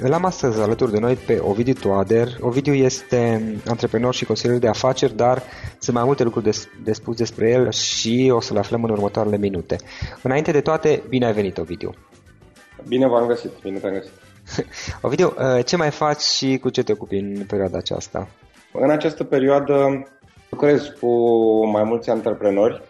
Îl am astăzi alături de noi pe Ovidiu Toader. Ovidiu este antreprenor și consilier de afaceri, dar sunt mai multe lucruri de, de spus despre el și o să le aflăm în următoarele minute. Înainte de toate, bine ai venit, Ovidiu! Bine v-am găsit, bine te-am găsit! Ovidiu, uh, ce mai faci și cu ce te ocupi în perioada aceasta? În această perioadă lucrez cu mai mulți antreprenori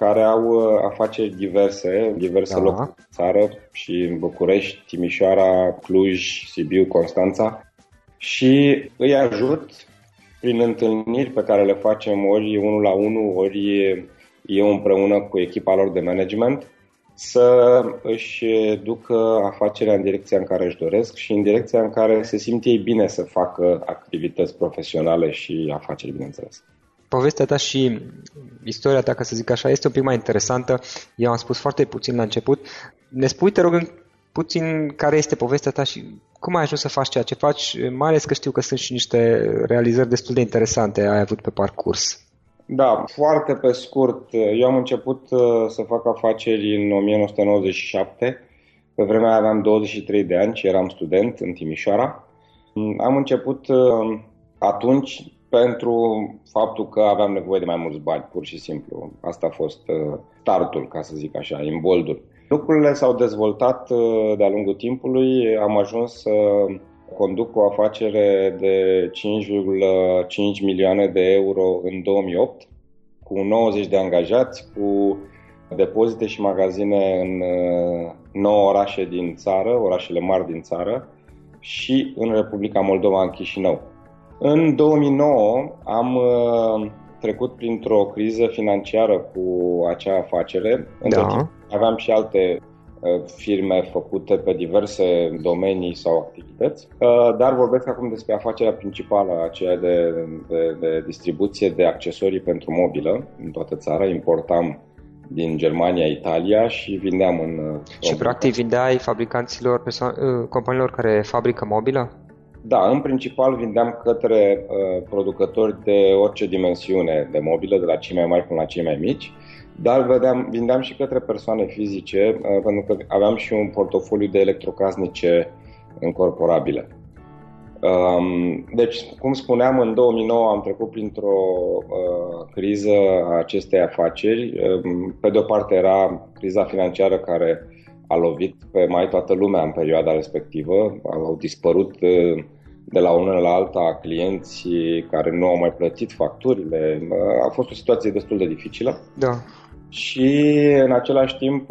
care au uh, afaceri diverse, diverse da. locuri în țară și în București, Timișoara, Cluj, Sibiu, Constanța și îi ajut prin întâlniri pe care le facem ori unul la unul, ori eu împreună cu echipa lor de management să își ducă afacerea în direcția în care își doresc și în direcția în care se simt ei bine să facă activități profesionale și afaceri, bineînțeles povestea ta și istoria ta, ca să zic așa, este un pic mai interesantă. Eu am spus foarte puțin la început. Ne spui, te rog, puțin care este povestea ta și cum ai ajuns să faci ceea ce faci, mai ales că știu că sunt și niște realizări destul de interesante ai avut pe parcurs. Da, foarte pe scurt. Eu am început uh, să fac afaceri în 1997. Pe vremea aveam 23 de ani și eram student în Timișoara. Am început uh, atunci pentru faptul că aveam nevoie de mai mulți bani, pur și simplu. Asta a fost uh, startul, ca să zic așa, imboldul. Lucrurile s-au dezvoltat uh, de-a lungul timpului. Am ajuns să conduc o afacere de 5,5 milioane de euro în 2008, cu 90 de angajați, cu depozite și magazine în 9 orașe din țară, orașele mari din țară și în Republica Moldova, în Chișinău. În 2009 am trecut printr-o criză financiară cu acea afacere. Da. Aveam și alte uh, firme făcute pe diverse domenii sau activități, uh, dar vorbesc acum despre afacerea principală, aceea de, de, de distribuție de accesorii pentru mobilă în toată țara. Importam din Germania, Italia și vindeam în... Uh, și practic vindeai fabricanților, perso- companiilor care fabrică mobilă? Da, în principal vindeam către uh, producători de orice dimensiune de mobilă, de la cei mai mari până la cei mai mici, dar vedeam, vindeam și către persoane fizice, uh, pentru că aveam și un portofoliu de electrocasnice incorporabile. Um, deci, cum spuneam, în 2009 am trecut printr-o uh, criză a acestei afaceri. Um, pe de o parte era criza financiară care a lovit pe mai toată lumea în perioada respectivă. Au dispărut de la una la alta clienți care nu au mai plătit facturile. A fost o situație destul de dificilă. Da. Și în același timp,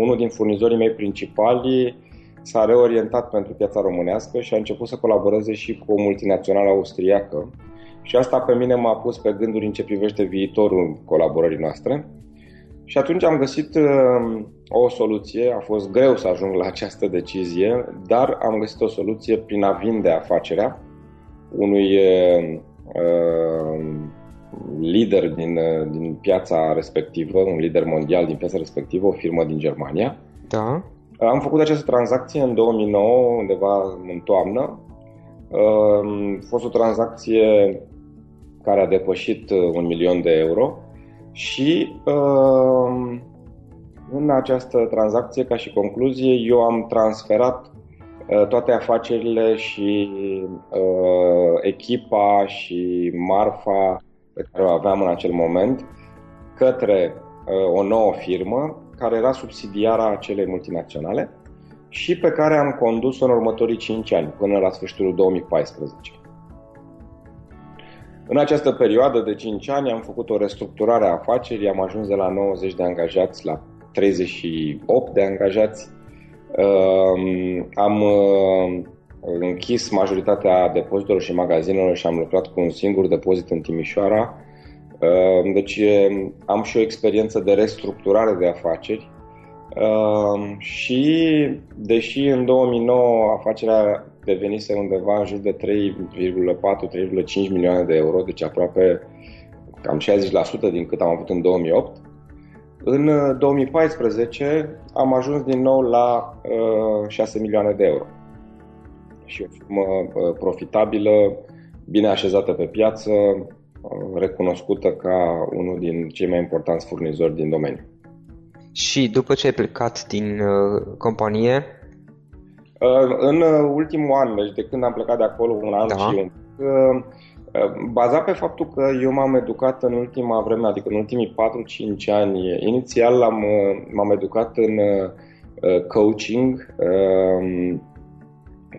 unul din furnizorii mei principali s-a reorientat pentru piața românească și a început să colaboreze și cu o multinațională austriacă. Și asta pe mine m-a pus pe gânduri în ce privește viitorul colaborării noastre. Și atunci am găsit uh, o soluție, a fost greu să ajung la această decizie, dar am găsit o soluție prin a vinde afacerea unui uh, uh lider din, uh, din piața respectivă, un lider mondial din piața respectivă, o firmă din Germania. Da. Am făcut această tranzacție în 2009, undeva în toamnă. Uh, a fost o tranzacție care a depășit un milion de euro și uh, în această tranzacție, ca și concluzie, eu am transferat uh, toate afacerile și uh, echipa și marfa pe care o aveam în acel moment către uh, o nouă firmă care era subsidiara acelei multinaționale și pe care am condus-o în următorii 5 ani, până la sfârșitul 2014. În această perioadă de 5 ani am făcut o restructurare a afacerii, am ajuns de la 90 de angajați la 38 de angajați. Ehm, am uh, închis majoritatea depozitelor și magazinelor și am lucrat cu un singur depozit în Timișoara. Ehm, deci am și o experiență de restructurare de afaceri ehm, și deși în 2009 afacerea devenise undeva în jur de 3,4-3,5 milioane de euro, deci aproape cam 60% din cât am avut în 2008. În 2014 uh, am ajuns din nou la uh, 6 milioane de euro. Și o firmă uh, profitabilă, bine așezată pe piață, uh, recunoscută ca unul din cei mai importanți furnizori din domeniu. Și după ce ai plecat din uh, companie, Uh, în uh, ultimul an, deci de când am plecat de acolo, un an da. și un uh, bazat pe faptul că eu m-am educat în ultima vreme, adică în ultimii 4-5 ani, inițial am, m-am educat în coaching um,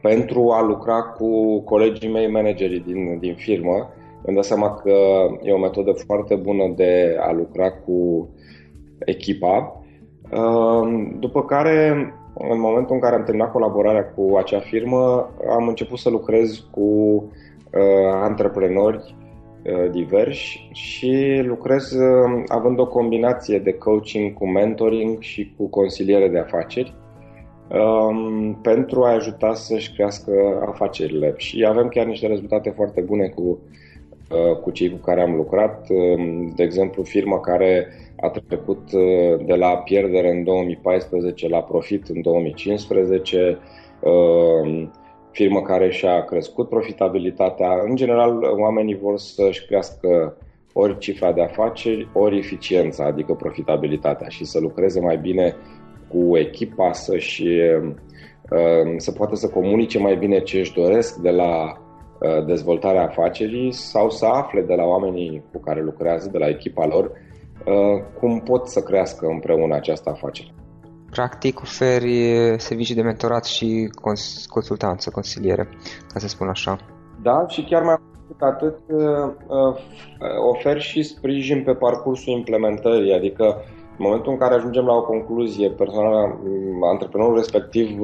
pentru a lucra cu colegii mei manageri din, din firmă. Îmi dau seama că e o metodă foarte bună de a lucra cu echipa. După care în momentul în care am terminat colaborarea cu acea firmă, am început să lucrez cu uh, antreprenori uh, diversi și lucrez uh, având o combinație de coaching cu mentoring și cu consiliere de afaceri um, pentru a ajuta să-și crească afacerile. Și avem chiar niște rezultate foarte bune cu, uh, cu cei cu care am lucrat. Uh, de exemplu, firma care a trecut uh, de la pierdere în 2014 la profit în 2015, uh, firmă care și-a crescut profitabilitatea. În general, oamenii vor să-și crească ori cifra de afaceri, ori eficiența, adică profitabilitatea și să lucreze mai bine cu echipa, să-și, uh, să poată să comunice mai bine ce își doresc de la dezvoltarea afacerii sau să afle de la oamenii cu care lucrează, de la echipa lor, Uh, cum pot să crească împreună această afacere. Practic oferi servicii de mentorat și consultanță, consiliere, ca să spun așa. Da, și chiar mai mult atât uh, uh, ofer și sprijin pe parcursul implementării, adică În momentul în care ajungem la o concluzie, persoana, antreprenorul respectiv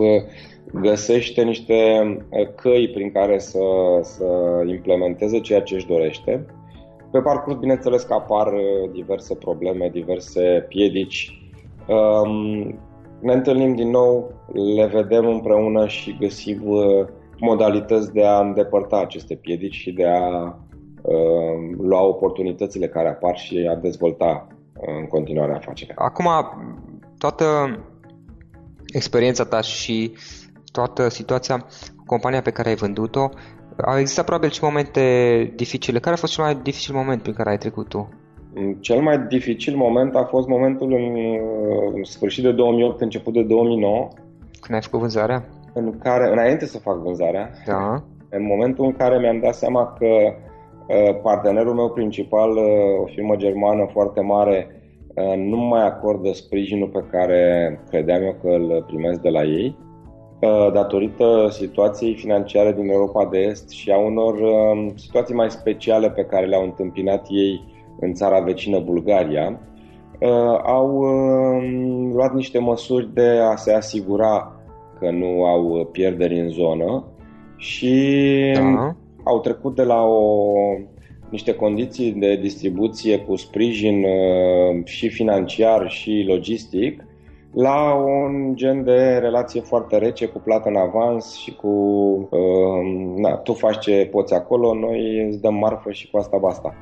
găsește niște căi prin care să, să implementeze ceea ce își dorește. Pe parcurs, bineînțeles că apar diverse probleme, diverse piedici. Um, ne întâlnim din nou, le vedem împreună și găsim modalități de a îndepărta aceste piedici și de a uh, lua oportunitățile care apar și a dezvolta uh, în continuare afacerea. Acum, toată experiența ta și toată situația cu compania pe care ai vândut-o, au existat probabil și momente dificile. Care a fost cel mai dificil moment prin care ai trecut tu? Cel mai dificil moment a fost momentul în, în sfârșit de 2008, început de 2009. Când ai făcut vânzarea? în care, înainte să fac vânzarea, da. în momentul în care mi-am dat seama că uh, partenerul meu principal, uh, o firmă germană foarte mare, uh, nu mai acordă sprijinul pe care credeam eu că îl primesc de la ei, datorită situației financiare din Europa de Est și a unor situații mai speciale pe care le-au întâmpinat ei în țara vecină Bulgaria, au luat niște măsuri de a se asigura că nu au pierderi în zonă și da. au trecut de la o, niște condiții de distribuție cu sprijin uh, și financiar și logistic la un gen de relație foarte rece cu plată în avans și cu uh, na, tu faci ce poți acolo, noi îți dăm marfă și cu asta basta.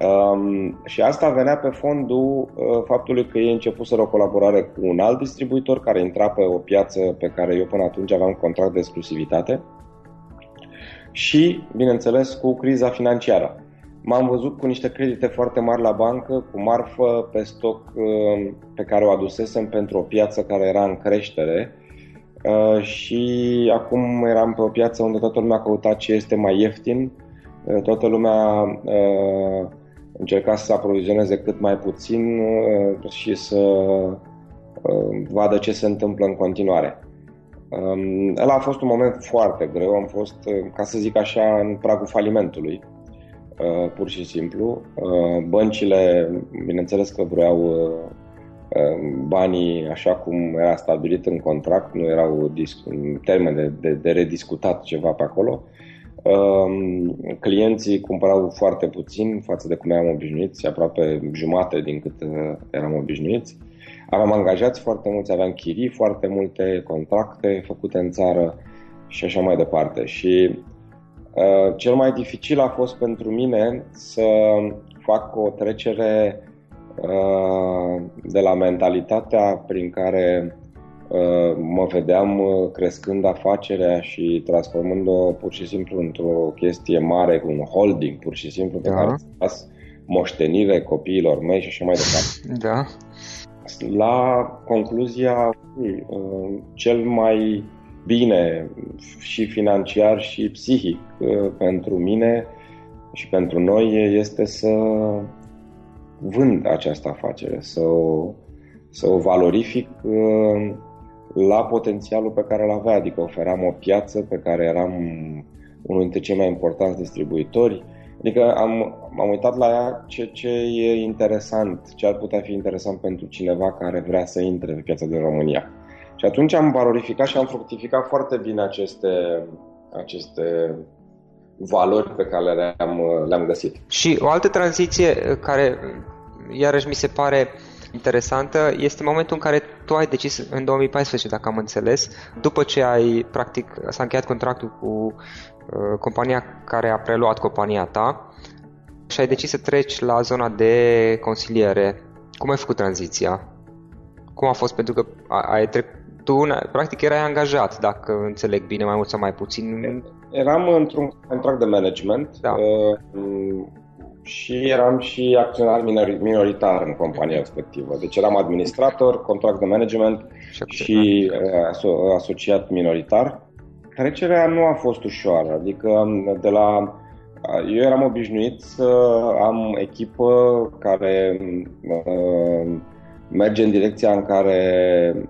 Um, și asta venea pe fondul uh, faptului că ei începuseră o colaborare cu un alt distribuitor care intra pe o piață pe care eu până atunci aveam contract de exclusivitate și, bineînțeles, cu criza financiară. M-am văzut cu niște credite foarte mari la bancă, cu marfă pe stoc uh, pe care o adusesem pentru o piață care era în creștere. Uh, și acum eram pe o piață unde toată lumea căuta ce este mai ieftin, uh, toată lumea uh, încerca să aprovizioneze cât mai puțin uh, și să uh, vadă ce se întâmplă în continuare. Um, ăla a fost un moment foarte greu, am fost, uh, ca să zic așa, în pragul falimentului, pur și simplu. Băncile, bineînțeles că vreau banii așa cum era stabilit în contract, nu erau în termen de, de, de rediscutat ceva pe acolo. Ehm, clienții cumpărau foarte puțin față de cum eram obișnuiți, aproape jumate din cât uh, eram obișnuiți. Aveam angajați foarte mulți, aveam chirii foarte multe, contracte făcute în țară și așa mai departe. Și uh, cel mai dificil a fost pentru mine să fac o trecere uh, de la mentalitatea prin care Uh, mă vedeam uh, crescând afacerea și transformând-o pur și simplu într-o chestie mare, un holding pur și simplu pe da. care să las moștenire copiilor mei și așa mai departe. Da. La concluzia, uh, cel mai bine și financiar și psihic pentru mine și pentru noi este să vând această afacere, să o, să o valorific la potențialul pe care îl avea, adică oferam o piață pe care eram unul dintre cei mai importanți distribuitori. Adică am, am uitat la ea ce, ce e interesant, ce ar putea fi interesant pentru cineva care vrea să intre pe piața din România. Și atunci am valorificat și am fructificat foarte bine aceste, aceste valori pe care le-am, le-am găsit. Și o altă tranziție care iarăși mi se pare uh, interesantă este momentul în care tu ai decis în 2014, dacă am înțeles, după ce ai, practic, s-a încheiat contractul cu uh, compania care a preluat compania ta și ai decis să treci la zona de consiliere. Cum ai făcut tranziția? Cum a fost? Pentru că ai trec, tu, practic, erai angajat, dacă înțeleg bine, mai mult sau mai puțin. Eram într-un contract de management. Da. Uh, și eram și acționar minoritar în compania respectivă. Deci eram administrator, contract de management și uh, asociat minoritar. Trecerea nu a fost ușoară, adică um, de la uh, eu eram obișnuit să am echipă care uh, merge în direcția în care uh,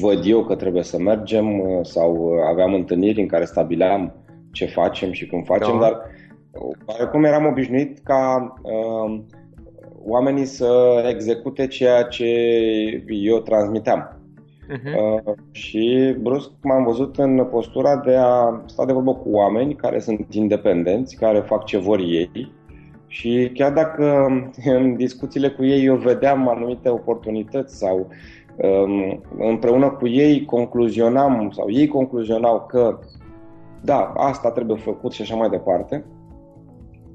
văd eu că trebuie să mergem uh, sau aveam întâlniri în care stabileam ce facem și cum facem, da. dar Oarecum eram obișnuit ca uh, oamenii să execute ceea ce eu transmiteam. Uh-huh. Uh, și brusc m-am văzut în postura de a sta de vorbă cu oameni care sunt independenți, care fac ce vor ei și chiar dacă în discuțiile cu ei eu vedeam anumite oportunități sau um, împreună cu ei concluzionam sau ei concluzionau că da, asta trebuie făcut și așa mai departe,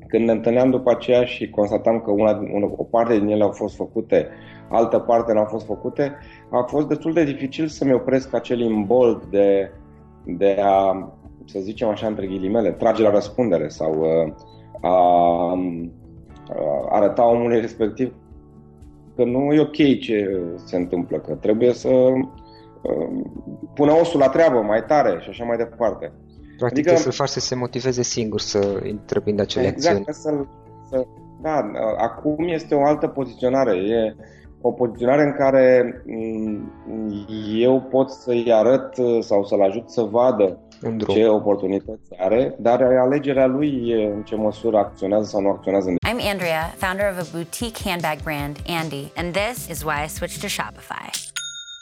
când ne întâlneam după aceea și constatam că una, una, o parte din ele au fost făcute, altă parte nu au fost făcute, a fost destul de dificil să-mi opresc acel imbold de, de a, să zicem așa între ghilimele, trage la răspundere sau uh, a, a arăta omului respectiv că nu e ok ce se întâmplă, că trebuie să uh, pună osul la treabă mai tare și așa mai departe. Practic adică, să-l faci să se motiveze singur să întreprindă acele exact, acțiuni. Să, să, da, acum este o altă poziționare. E o poziționare în care mm, eu pot să-i arăt sau să-l ajut să vadă ce oportunități are, dar alegerea lui e în ce măsură acționează sau nu acționează. I'm Andrea, founder of a boutique handbag brand, Andy, and this is why I switched to Shopify.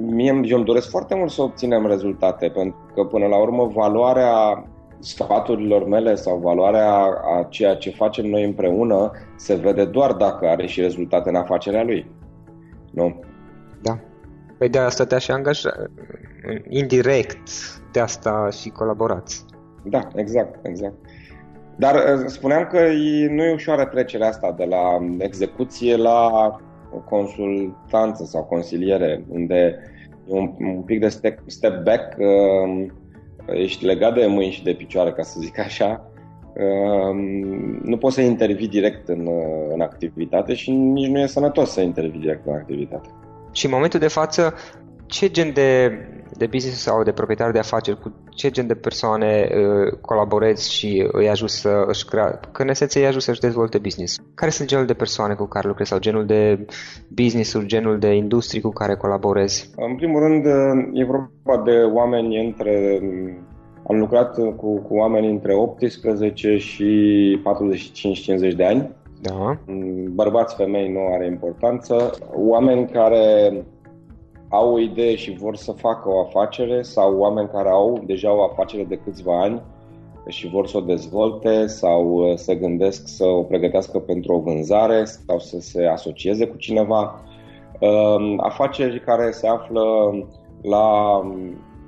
Mie eu îmi doresc foarte mult să obținem rezultate, pentru că până la urmă valoarea sfaturilor mele sau valoarea a ceea ce facem noi împreună se vede doar dacă are și rezultate în afacerea lui. Nu? Da. Păi de asta te-aș angaja indirect, de asta și colaborați. Da, exact, exact. Dar uh, spuneam că nu e ușoară trecerea asta de la execuție la consultanță sau consiliere, unde e un, un pic de step, step back, uh, ești legat de mâini și de picioare, ca să zic așa, uh, nu poți să intervii direct în, uh, în activitate și nici nu e sănătos să intervii direct în activitate. Și în momentul de față, ce gen de de business sau de proprietari de afaceri, cu ce gen de persoane uh, colaborezi și îi ajut să își crea, că în esență îi ajut să-și dezvolte business. Care sunt genul de persoane cu care lucrezi sau genul de business-uri, genul de industrii cu care colaborezi? În primul rând, uh, e vorba de oameni între am lucrat cu, cu oameni între 18 și 45-50 de ani. Da. Bărbați, femei nu are importanță. Oameni care au o idee și vor să facă o afacere sau oameni care au deja o afacere de câțiva ani și vor să o dezvolte sau uh, să gândesc să o pregătească pentru o vânzare sau să se asocieze cu cineva. Um, afaceri care se află la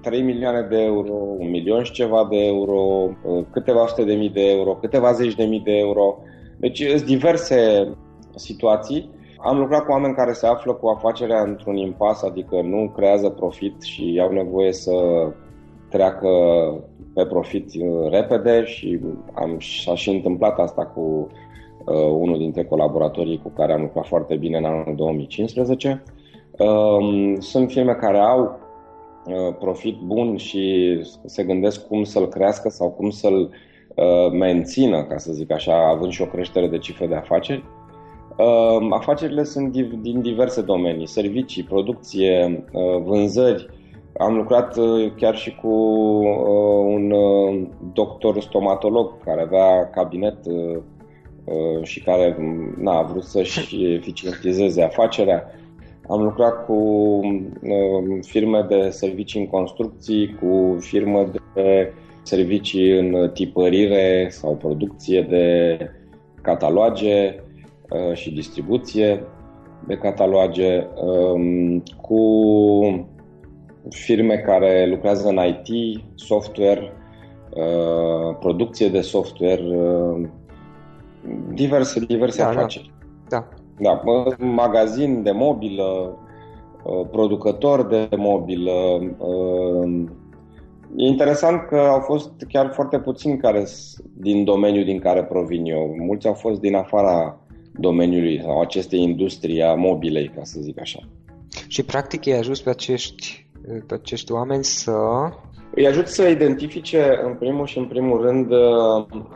3 milioane de euro, un milion și ceva de euro, uh, câteva sute de mii de euro, câteva zeci de mii de euro. Deci sunt diverse situații am lucrat cu oameni care se află cu afacerea într-un impas, adică nu creează profit și au nevoie să treacă pe profit uh, repede și am, s-a și întâmplat asta cu uh, unul dintre colaboratorii cu care am lucrat foarte bine în anul 2015. Uh, um, sunt firme care au uh, profit bun și se gândesc cum să-l crească sau cum să-l uh, mențină, ca să zic așa, având și o creștere de cifre de afaceri. Ehm, afacerile sunt din diverse domenii, servicii, producție, eh, vânzări. Am lucrat eh, chiar și cu eh, un doctor stomatolog care avea cabinet și care n-a vrut să-și eficientizeze afacerea. Am lucrat cu firme de servicii în construcții, cu firme de servicii în tipărire sau producție de cataloage, Uh, și distribuție de cataloage, um, cu firme care lucrează în IT, software, uh, producție de software, uh, diverse, diverse da, afaceri. Da. da. Magazin de mobilă, producător de mobilă. E interesant că au fost chiar foarte puțini care din domeniul din care provin eu. Mulți au fost din afara domeniului sau acestei industrie a mobilei, ca să zic așa. Și practic ai ajuns pe acești, pe acești oameni să... Îi ajut să identifice în primul și în primul rând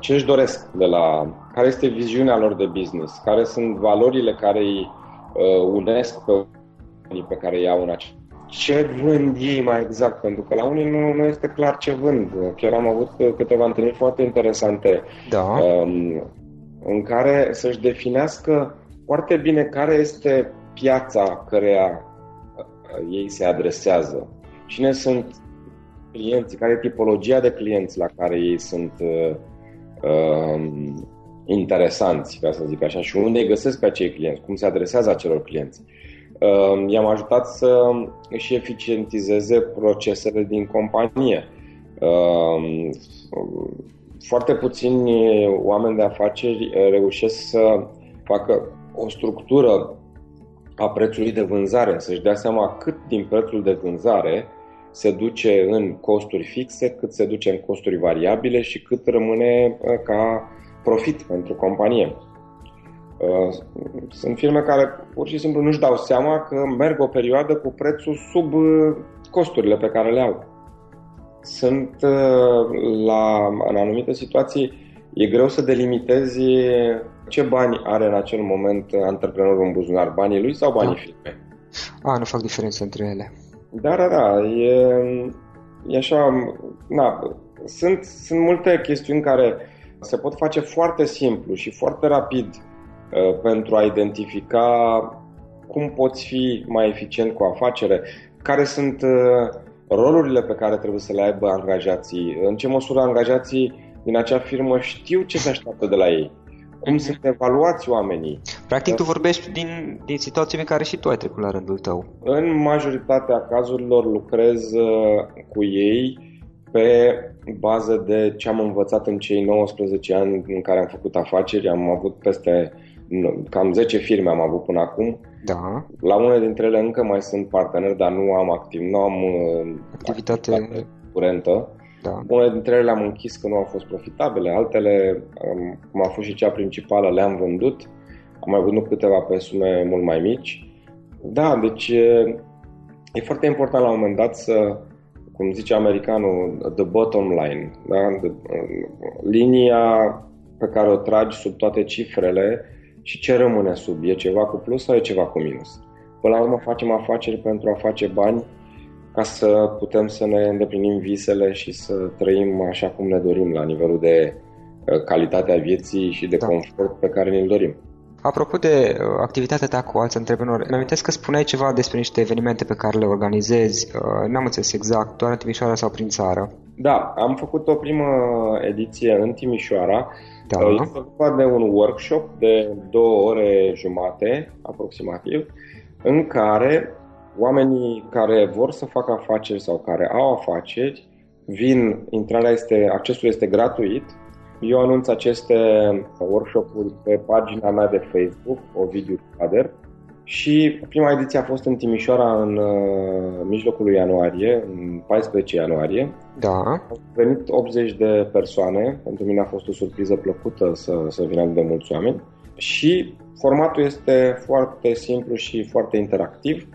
ce își doresc de la... care este viziunea lor de business, care sunt valorile care îi uh, unesc pe pe care îi au în acest ce vând ei mai exact, pentru că la unii nu, nu este clar ce vând. Chiar am avut câteva întâlniri foarte interesante da. um, în care să-și definească foarte bine care este piața căreia uh, ei se adresează. Cine sunt clienții, care e tipologia de clienți la care ei sunt uh, uh, interesanți, ca să zic așa, și unde îi găsesc pe acei clienți, cum se adresează acelor clienți. Uh, i-am ajutat să își eficientizeze procesele din companie. Uh, foarte puțini oameni de afaceri uh, reușesc să facă o structură a prețului de vânzare, să-și dea seama cât din prețul de vânzare se duce în costuri fixe, cât se duce în costuri variabile și cât rămâne uh, ca profit pentru companie. Uh, sunt firme care pur și simplu nu-și dau seama că merg o perioadă cu prețul sub costurile pe care le au. Sunt la, în anumite situații e greu să delimitezi ce bani are în acel moment antreprenorul în buzunar, banii lui sau banii da. firmei. A, nu fac diferență între ele. Da, da, da, e, e așa, na, sunt, sunt multe chestiuni care se pot face foarte simplu și foarte rapid uh, pentru a identifica cum poți fi mai eficient cu afacere, care sunt uh, rolurile pe care trebuie să le aibă angajații, în ce măsură angajații din acea firmă știu ce se așteaptă de la ei, cum mhm. sunt evaluați oamenii. Practic tu vorbești din, din situații pe care și tu ai trecut la rândul tău. În majoritatea cazurilor lucrez uh, cu ei pe bază de ce am învățat în cei 19 ani în care am făcut afaceri. Am avut peste cam 10 firme am avut până acum. Da. La unele dintre ele încă mai sunt parteneri, dar nu am activ, nu am uh, activitate, activitate curentă. Da. Unele dintre ele le-am închis că nu au fost profitabile, altele, cum a fost și cea principală, le-am vândut. Am mai vândut câteva pe sume mult mai mici. Da, deci e, e foarte important la un moment dat să, cum zice americanul, the bottom line, da? The, linia pe care o tragi sub toate cifrele și ce rămâne sub, e ceva cu plus sau e ceva cu minus. Până la urmă facem afaceri pentru a face bani ca să putem să ne îndeplinim visele și să trăim așa cum ne dorim la nivelul de uh, calitatea vieții și de da. confort pe care ne-l dorim. Apropo de uh, activitatea ta cu alți antreprenori, îmi amintesc că spuneai ceva despre niște evenimente pe care le organizezi. Uh, n-am înțeles exact, doar în Timișoara sau prin țară? Da, am făcut o primă ediție în Timișoara. Da. Este vorba de un workshop de două ore jumate, aproximativ, în care Oamenii care vor să facă afaceri sau care au afaceri vin, intrarea este, accesul este gratuit. Eu anunț aceste workshop-uri pe pagina mea de Facebook, Ovidiu Cader, și prima ediție a fost în Timișoara în uh, mijlocul lui ianuarie, în 14 ianuarie. Da. Au venit 80 de persoane, pentru mine a fost o surpriză plăcută să, să vină de mulți oameni. Și formatul este foarte simplu și foarte interactiv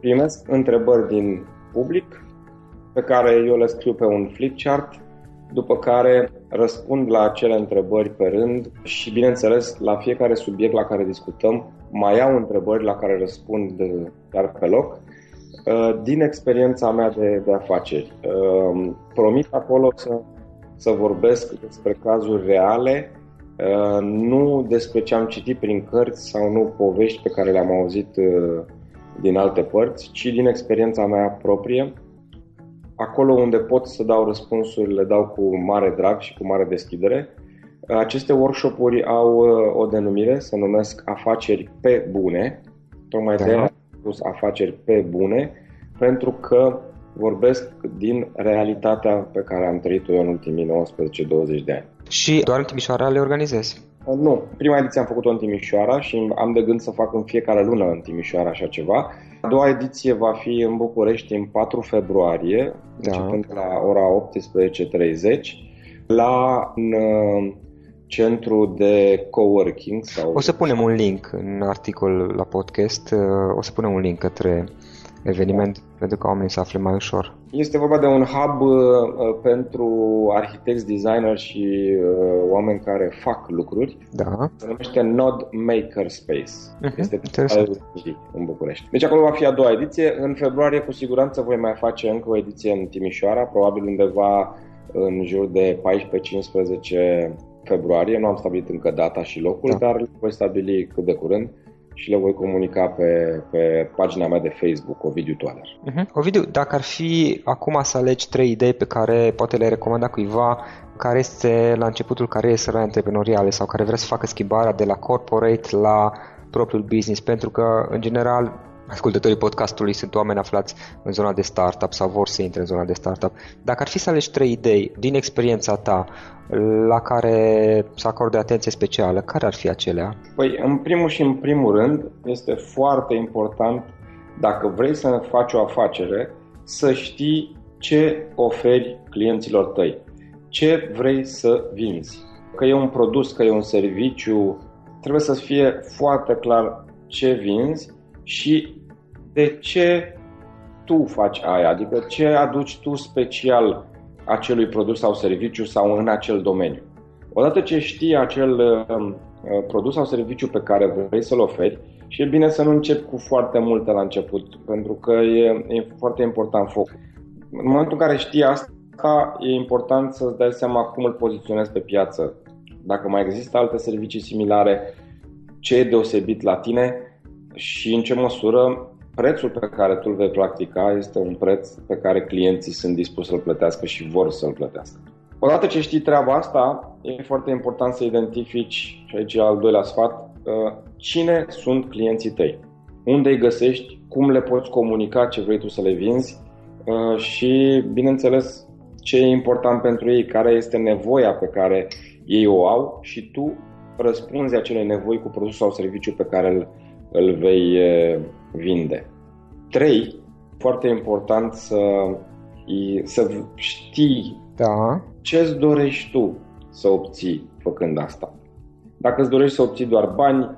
primesc întrebări din public pe care eu le scriu pe un flipchart, după care răspund la acele întrebări pe rând și, bineînțeles, la fiecare subiect la care discutăm, mai au întrebări la care răspund chiar pe loc. Uh, din experiența mea de, de afaceri, uh, promit acolo să, să vorbesc despre cazuri reale, uh, nu despre ce am citit prin cărți sau nu povești pe care le-am auzit din alte părți, ci din experiența mea proprie. Acolo unde pot să dau răspunsuri, le dau cu mare drag și cu mare deschidere. Aceste workshop-uri au uh, o denumire, se numesc afaceri pe bune, tocmai da. de am spus afaceri pe bune, pentru că vorbesc din realitatea pe care am trăit-o eu în ultimii 19-20 de ani. Și doar în Timișoara le organizezi? Nu, prima ediție am făcut-o în Timișoara și am de gând să fac în fiecare lună în Timișoara așa ceva. A doua ediție va fi în București în 4 februarie, da. începând la ora 18.30, la în, centru de coworking. Sau o să punem un link în articol la podcast, o să punem un link către eveniment da. pentru ca oamenii să afle mai ușor. Este vorba de un hub uh, pentru arhitecți, designer și uh, oameni care fac lucruri. Da. Se numește Node Maker Space. Uh-huh. Este interesant. în București. Deci acolo va fi a doua ediție. În februarie cu siguranță voi mai face încă o ediție în Timișoara, probabil undeva în jur de 14-15 februarie. Nu am stabilit încă data și locul, da. dar voi stabili cât de curând și le voi comunica pe, pe pagina mea de Facebook, Ovidiu Toader. Uh-huh. Ovidiu, dacă ar fi acum să alegi trei idei pe care poate le recomanda cuiva care este la începutul carierei antreprenoriale sau care vrea să facă schimbarea de la corporate la propriul business, pentru că, în general, ascultătorii podcastului sunt oameni aflați în zona de startup sau vor să intre în zona de startup. Dacă ar fi să alegi trei idei din experiența ta la care să acorde atenție specială, care ar fi acelea? Păi, în primul și în primul rând, este foarte important, dacă vrei să faci o afacere, să știi ce oferi clienților tăi, ce vrei să vinzi. Că e un produs, că e un serviciu, trebuie să fie foarte clar ce vinzi și de ce tu faci aia, adică ce aduci tu special acelui produs sau serviciu sau în acel domeniu. Odată ce știi acel uh, produs sau serviciu pe care vrei să-l oferi, și e bine să nu începi cu foarte multe la început, pentru că e, e foarte important foc. În momentul în care știi asta, e important să-ți dai seama cum îl poziționezi pe piață. Dacă mai există alte servicii similare, ce e deosebit la tine și în ce măsură prețul pe care tu îl vei practica este un preț pe care clienții sunt dispuși să-l plătească și vor să-l plătească. Odată ce știi treaba asta, e foarte important să identifici, și aici e al doilea sfat, uh, cine sunt clienții tăi, unde îi găsești, cum le poți comunica ce vrei tu să le vinzi? Uh, și, bineînțeles, ce e important pentru ei, care este nevoia pe care ei o au și tu răspunzi acele nevoi cu produsul sau serviciu pe care îl, îl vei uh, vinde. 3. Foarte important să, să știi da. ce îți dorești tu să obții făcând asta. Dacă îți dorești să obții doar bani,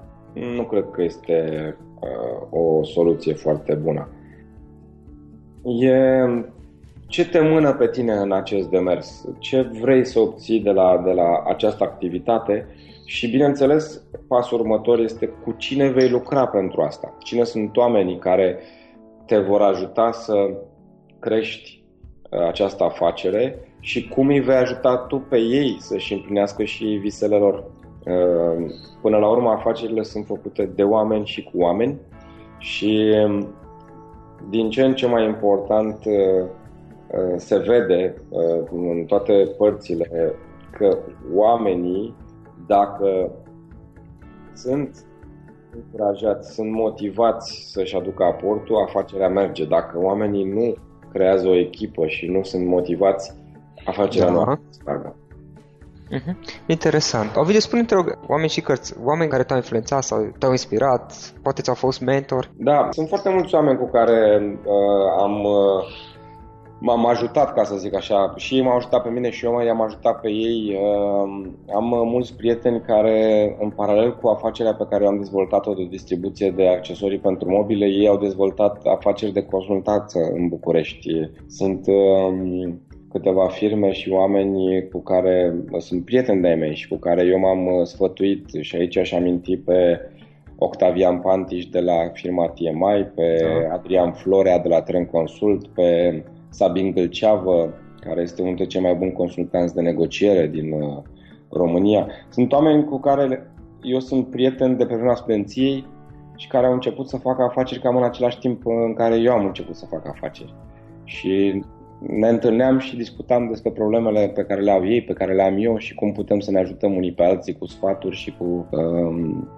nu cred că este uh, o soluție foarte bună. E ce te mână pe tine în acest demers? Ce vrei să obții de la, de la această activitate și, bineînțeles, pasul următor este cu cine vei lucra pentru asta. Cine sunt oamenii care te vor ajuta să crești uh, această afacere și cum îi vei ajuta tu pe ei să-și împlinească și visele lor. Uh, până la urmă, afacerile sunt făcute de oameni și cu oameni și um, din ce în ce mai important uh, se vede în toate părțile că oamenii dacă sunt încurajați, sunt motivați să-și aducă aportul, afacerea merge. Dacă oamenii nu creează o echipă și nu sunt motivați, afacerea da. nu spargă. Uh-huh. Interesant. Ovidiu, spune te rog, oameni și cărți, oameni care te-au influențat sau te-au inspirat, poate ți-au fost mentor? Da, sunt foarte mulți oameni cu care uh, am uh, m-am ajutat, ca să zic așa, și ei m-au ajutat pe mine și eu i-am ajutat pe ei. Ehm, am mulți prieteni care, în paralel cu afacerea pe care am dezvoltat-o de distribuție de accesorii pentru mobile, ei au dezvoltat afaceri de consultanță în București. Sunt ehm, câteva firme și oameni cu care sunt prieteni de-ai mei și cu care eu m-am sfătuit și aici aș aminti pe Octavian Pantiș de la firma TMI, pe da. Adrian Florea de la Tren Consult, pe Sabin Gâlceavă, care este unul dintre cei mai buni consultanți de negociere din uh, România. Sunt oameni cu care eu sunt prieten de pe vremea studenției și care au început să facă afaceri cam în același timp în care eu am început să fac afaceri. Și ne întâlneam și discutam despre problemele pe care le au ei, pe care le am eu și cum putem să ne ajutăm unii pe alții cu sfaturi și cu um,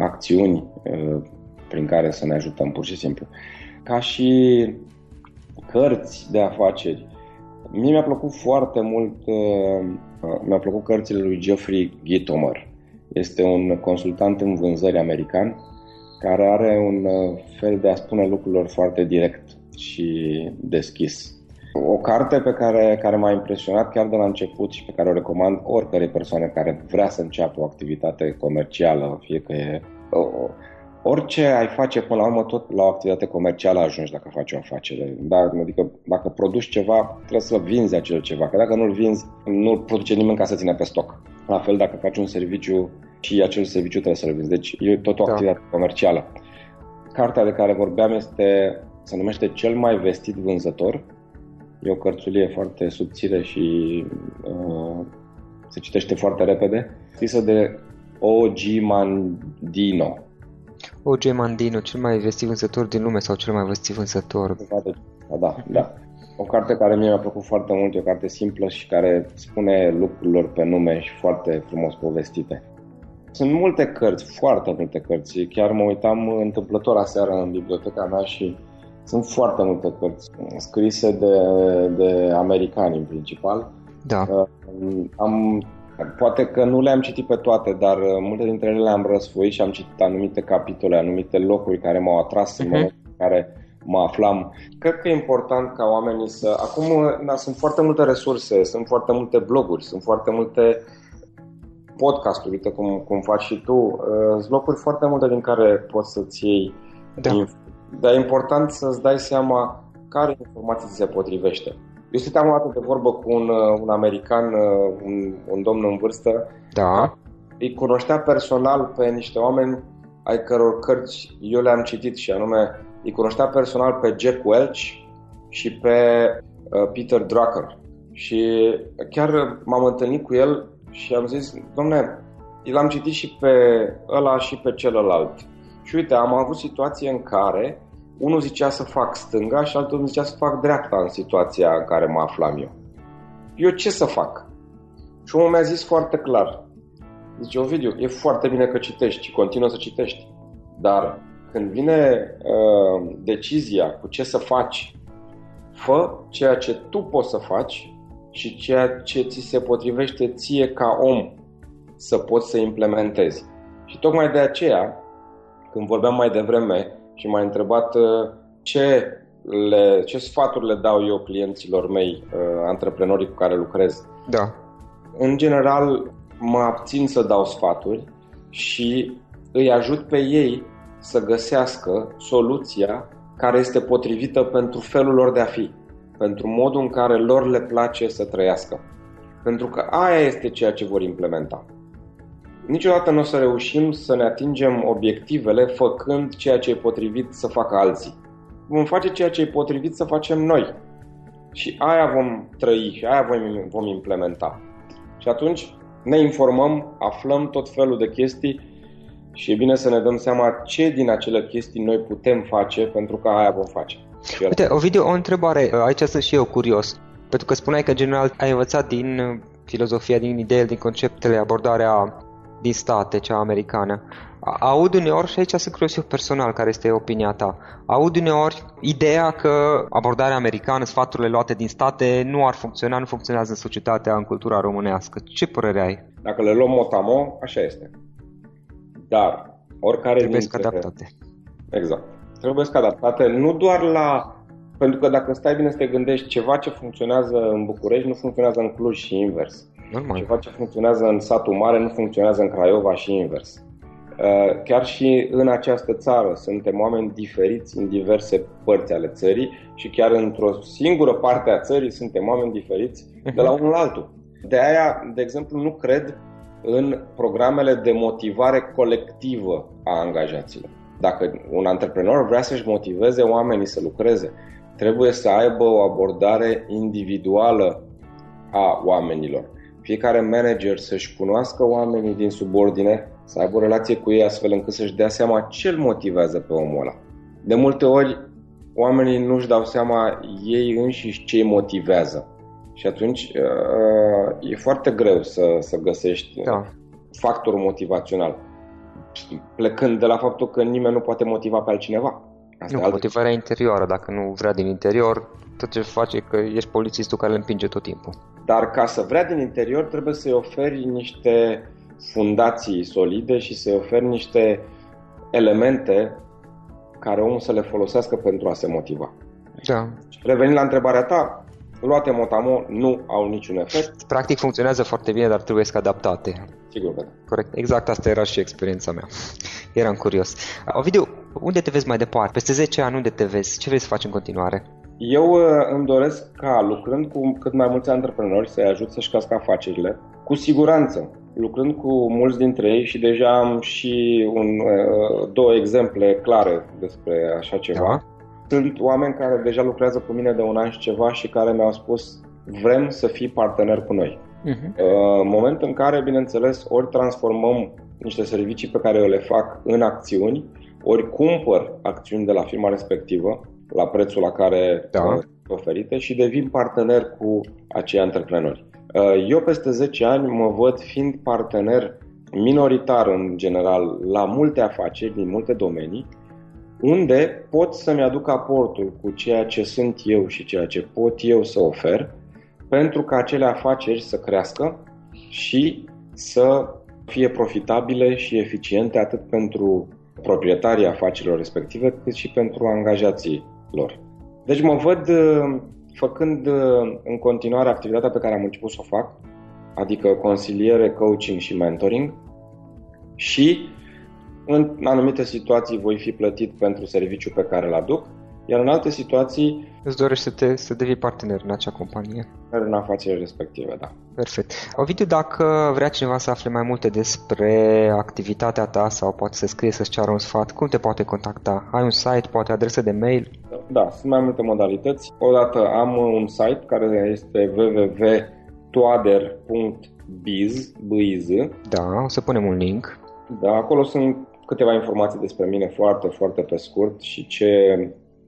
acțiuni uh, prin care să ne ajutăm pur și simplu. Ca și cărți de afaceri. Mie mi-a plăcut foarte mult, uh, uh, mi-a plăcut cărțile lui Jeffrey Gitomer. Este un consultant în vânzări american care are un uh, fel de a spune lucrurilor foarte direct și deschis. O carte pe care, care m-a impresionat chiar de la început și pe care o recomand oricărei persoane care vrea să înceapă o activitate comercială, fie că e orice ai face până la urmă, tot la o activitate comercială ajungi dacă faci o afacere. Da, adică dacă produci ceva, trebuie să vinzi acel ceva. Că dacă nu-l vinzi, nu-l produce nimeni ca să ține pe stoc. La fel dacă faci un serviciu și acel serviciu trebuie să-l vinzi. Deci e tot o da. activitate comercială. Cartea de care vorbeam este, se numește Cel mai vestit vânzător. E o cărțulie foarte subțire și uh, se citește foarte repede. Scrisă de O.G. Mandino O.J. Mandino, cel mai vestit vânzător din lume sau cel mai vestit vânzător? Da, da. O carte care mie mi-a plăcut foarte mult, e o carte simplă și care spune lucrurilor pe nume și foarte frumos povestite. Sunt multe cărți, foarte multe cărți. Chiar mă uitam întâmplător aseară în biblioteca mea și sunt foarte multe cărți scrise de, de americani în principal. Da. Uh, am Poate că nu le-am citit pe toate, dar uh, multe dintre ele le-am răsfoit și am citit anumite capitole, anumite locuri care m-au atras uh-huh. în mhm. momentul în care mă aflam. Cred că e important ca oamenii să... Acum da, sunt foarte multe resurse, sunt foarte multe bloguri, sunt foarte multe podcasturi, uite cum, cum faci și tu. Uh, sunt locuri foarte multe din care poți să-ți iei da. Dar e important să-ți dai seama care informații ți se potrivește. Eu stăteam o dată de vorbă cu un, uh, un american, uh, un, un domn în vârstă. Da. Îi cunoștea personal pe niște oameni ai căror cărți eu le-am citit și anume îi cunoștea personal pe Jack Welch și pe uh, Peter Drucker. Și chiar m-am întâlnit cu el și am zis, domne, l-am citit și pe ăla și pe celălalt. Și uite, am avut situație în care unul zicea să fac stânga și altul zicea să fac dreapta în situația în care mă aflam eu. Eu ce să fac? Și omul mi-a zis foarte clar. Zice, Ovidiu, e foarte bine că citești și continuă să citești. Dar când vine uh, decizia cu ce să faci, fă ceea ce tu poți să faci și ceea ce ți se potrivește ție ca om să poți să implementezi. Și tocmai de aceea, când vorbeam mai devreme și m-a întrebat uh, ce, le, ce sfaturi le dau eu clienților mei, uh, antreprenorii cu care lucrez. Da. În general, mă abțin să dau sfaturi și îi ajut pe ei să găsească soluția care este potrivită pentru felul lor de a fi, pentru modul în care lor le place să trăiască. Pentru că aia este ceea ce vor implementa. Niciodată nu o să reușim să ne atingem obiectivele făcând ceea ce e potrivit să facă alții. Vom face ceea ce e potrivit să facem noi. Și aia vom trăi și aia vom, vom implementa. Și atunci ne informăm, aflăm tot felul de chestii și e bine să ne dăm seama ce din acele chestii noi putem face pentru că aia vom face. Uite, Ovidiu, o întrebare. Aici sunt și eu curios. Pentru că spuneai că, general, ai învățat din filozofia, din ideile, din conceptele, abordarea din state, cea americană. Aud uneori, și aici sunt curios eu personal, care este opinia ta, aud uneori ideea că abordarea americană, sfaturile luate din state nu ar funcționa, nu funcționează în societatea, în cultura românească. Ce părere ai? Dacă le luăm motamo, așa este. Dar, oricare Trebuie dintre... adaptate. Exact. Trebuie să adaptate nu doar la pentru că dacă stai bine să te gândești, ceva ce funcționează în București nu funcționează în Cluj și invers. Normal. Ceva ce funcționează în satul mare nu funcționează în Craiova și invers. Uh, chiar și în această țară suntem oameni diferiți în diverse părți ale țării și chiar într-o singură parte a țării suntem oameni diferiți de la mhm. unul la altul. De aia, de exemplu, nu cred în programele de motivare colectivă a angajaților. Dacă un antreprenor vrea să-și motiveze oamenii să lucreze, trebuie să aibă o abordare individuală a oamenilor fiecare manager să-și cunoască oamenii din subordine, să aibă o relație cu ei astfel încât să-și dea seama ce îl motivează pe omul ăla. De multe ori, oamenii nu-și dau seama ei înșiși ce îi motivează. Și atunci uh, e foarte greu să, să găsești da. factorul motivațional. Plecând de la faptul că nimeni nu poate motiva pe altcineva. Asta nu, motivarea interioară. Dacă nu vrea din interior, tot ce face că ești polițistul care îl împinge tot timpul. Dar ca să vrea din interior trebuie să-i oferi niște fundații solide și să-i oferi niște elemente care omul să le folosească pentru a se motiva. Da. Revenind la întrebarea ta, luate motamo nu au niciun efect. Practic funcționează foarte bine, dar trebuie să adaptate. Sigur că da. Corect, exact asta era și experiența mea. Eram curios. Ovidiu, unde te vezi mai departe? Peste 10 ani unde te vezi? Ce vrei să faci în continuare? Eu uh, îmi doresc ca, lucrând cu cât mai mulți antreprenori, să-i ajut să-și cască afacerile, cu siguranță, lucrând cu mulți dintre ei și deja am și un, uh, două exemple clare despre așa ceva. Da. Sunt oameni care deja lucrează cu mine de un an și ceva și care mi-au spus vrem să fii partener cu noi. Uh-huh. În momentul în care, bineînțeles, ori transformăm niște servicii pe care eu le fac în acțiuni, ori cumpăr acțiuni de la firma respectivă la prețul la care da. Uh, oferite și devin partener cu acei antreprenori. Uh, eu peste 10 ani mă văd fiind partener minoritar în general la multe afaceri din multe domenii unde pot să-mi aduc aportul cu ceea ce sunt eu și ceea ce pot eu să ofer pentru ca acele afaceri să crească și să fie profitabile și eficiente atât pentru proprietarii afacerilor respective cât și pentru angajații lor. Deci mă văd uh, făcând uh, în continuare activitatea pe care am început să o fac, adică consiliere, coaching și mentoring și în anumite situații voi fi plătit pentru serviciul pe care îl aduc, iar în alte situații... Îți dorești să, te, să devii partener în acea companie? În afacerile respective, da. Perfect. Ovidiu, dacă vrea cineva să afle mai multe despre activitatea ta sau poate să scrie să-ți ceară un sfat, cum te poate contacta? Ai un site, poate adresă de mail? Da, sunt mai multe modalități. Odată am un site care este www.toader.biz, B-I-Z. Da, o să punem un link. Da, acolo sunt câteva informații despre mine foarte, foarte pe scurt și ce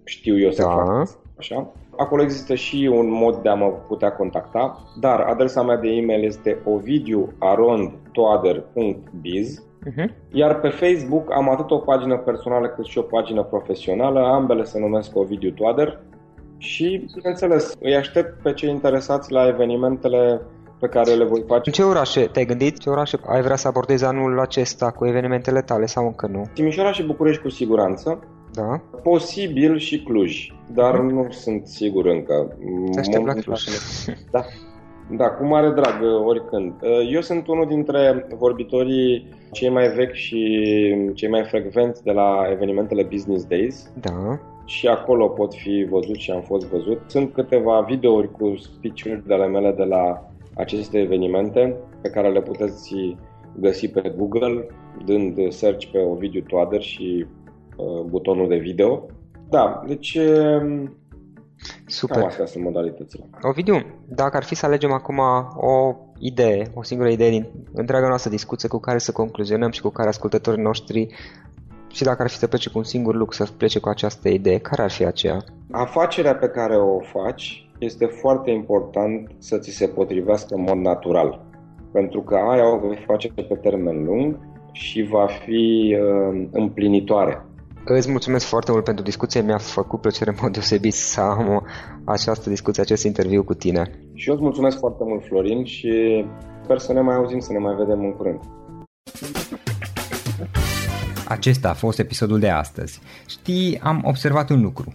știu eu să da. fac. Așa. Acolo există și un mod de a mă putea contacta, dar adresa mea de e-mail este ovidiuarondtoader.biz uh-huh. Iar pe Facebook am atât o pagină personală cât și o pagină profesională, ambele se numesc Ovidiu Toader și, bineînțeles, îi aștept pe cei interesați la evenimentele pe care le voi face. În ce orașe te-ai gândit? Ce orașe ai vrea să abordezi anul acesta cu evenimentele tale sau încă nu? Timișoara și București cu siguranță. Da. Posibil și Cluj, dar mm. nu sunt sigur încă. Te aștept la Cluj. Da. Da, cu mare drag, oricând. Eu sunt unul dintre vorbitorii cei mai vechi și cei mai frecvenți de la evenimentele Business Days. Da. Și acolo pot fi văzut și am fost văzut. Sunt câteva videouri cu speech-uri de ale mele de la aceste evenimente pe care le puteți găsi pe Google, dând search pe Ovidiu Toader și uh, butonul de video. Da, deci um, Super. Cam astea sunt modalitățile. Ovidiu, dacă ar fi să alegem acum o idee, o singură idee din întreaga noastră discuție cu care să concluzionăm și cu care ascultătorii noștri și dacă ar fi să plece cu un singur lucru să plece cu această idee, care ar fi aceea? Afacerea pe care o faci este foarte important să ți se potrivească în mod natural. Pentru că aia o vei face pe termen lung și va fi uh, împlinitoare. Îți mulțumesc foarte mult pentru discuție, mi-a făcut plăcere în mod deosebit să am această discuție, acest interviu cu tine. Și eu îți mulțumesc foarte mult, Florin, și sper să ne mai auzim, să ne mai vedem în curând. Acesta a fost episodul de astăzi. Știi, am observat un lucru.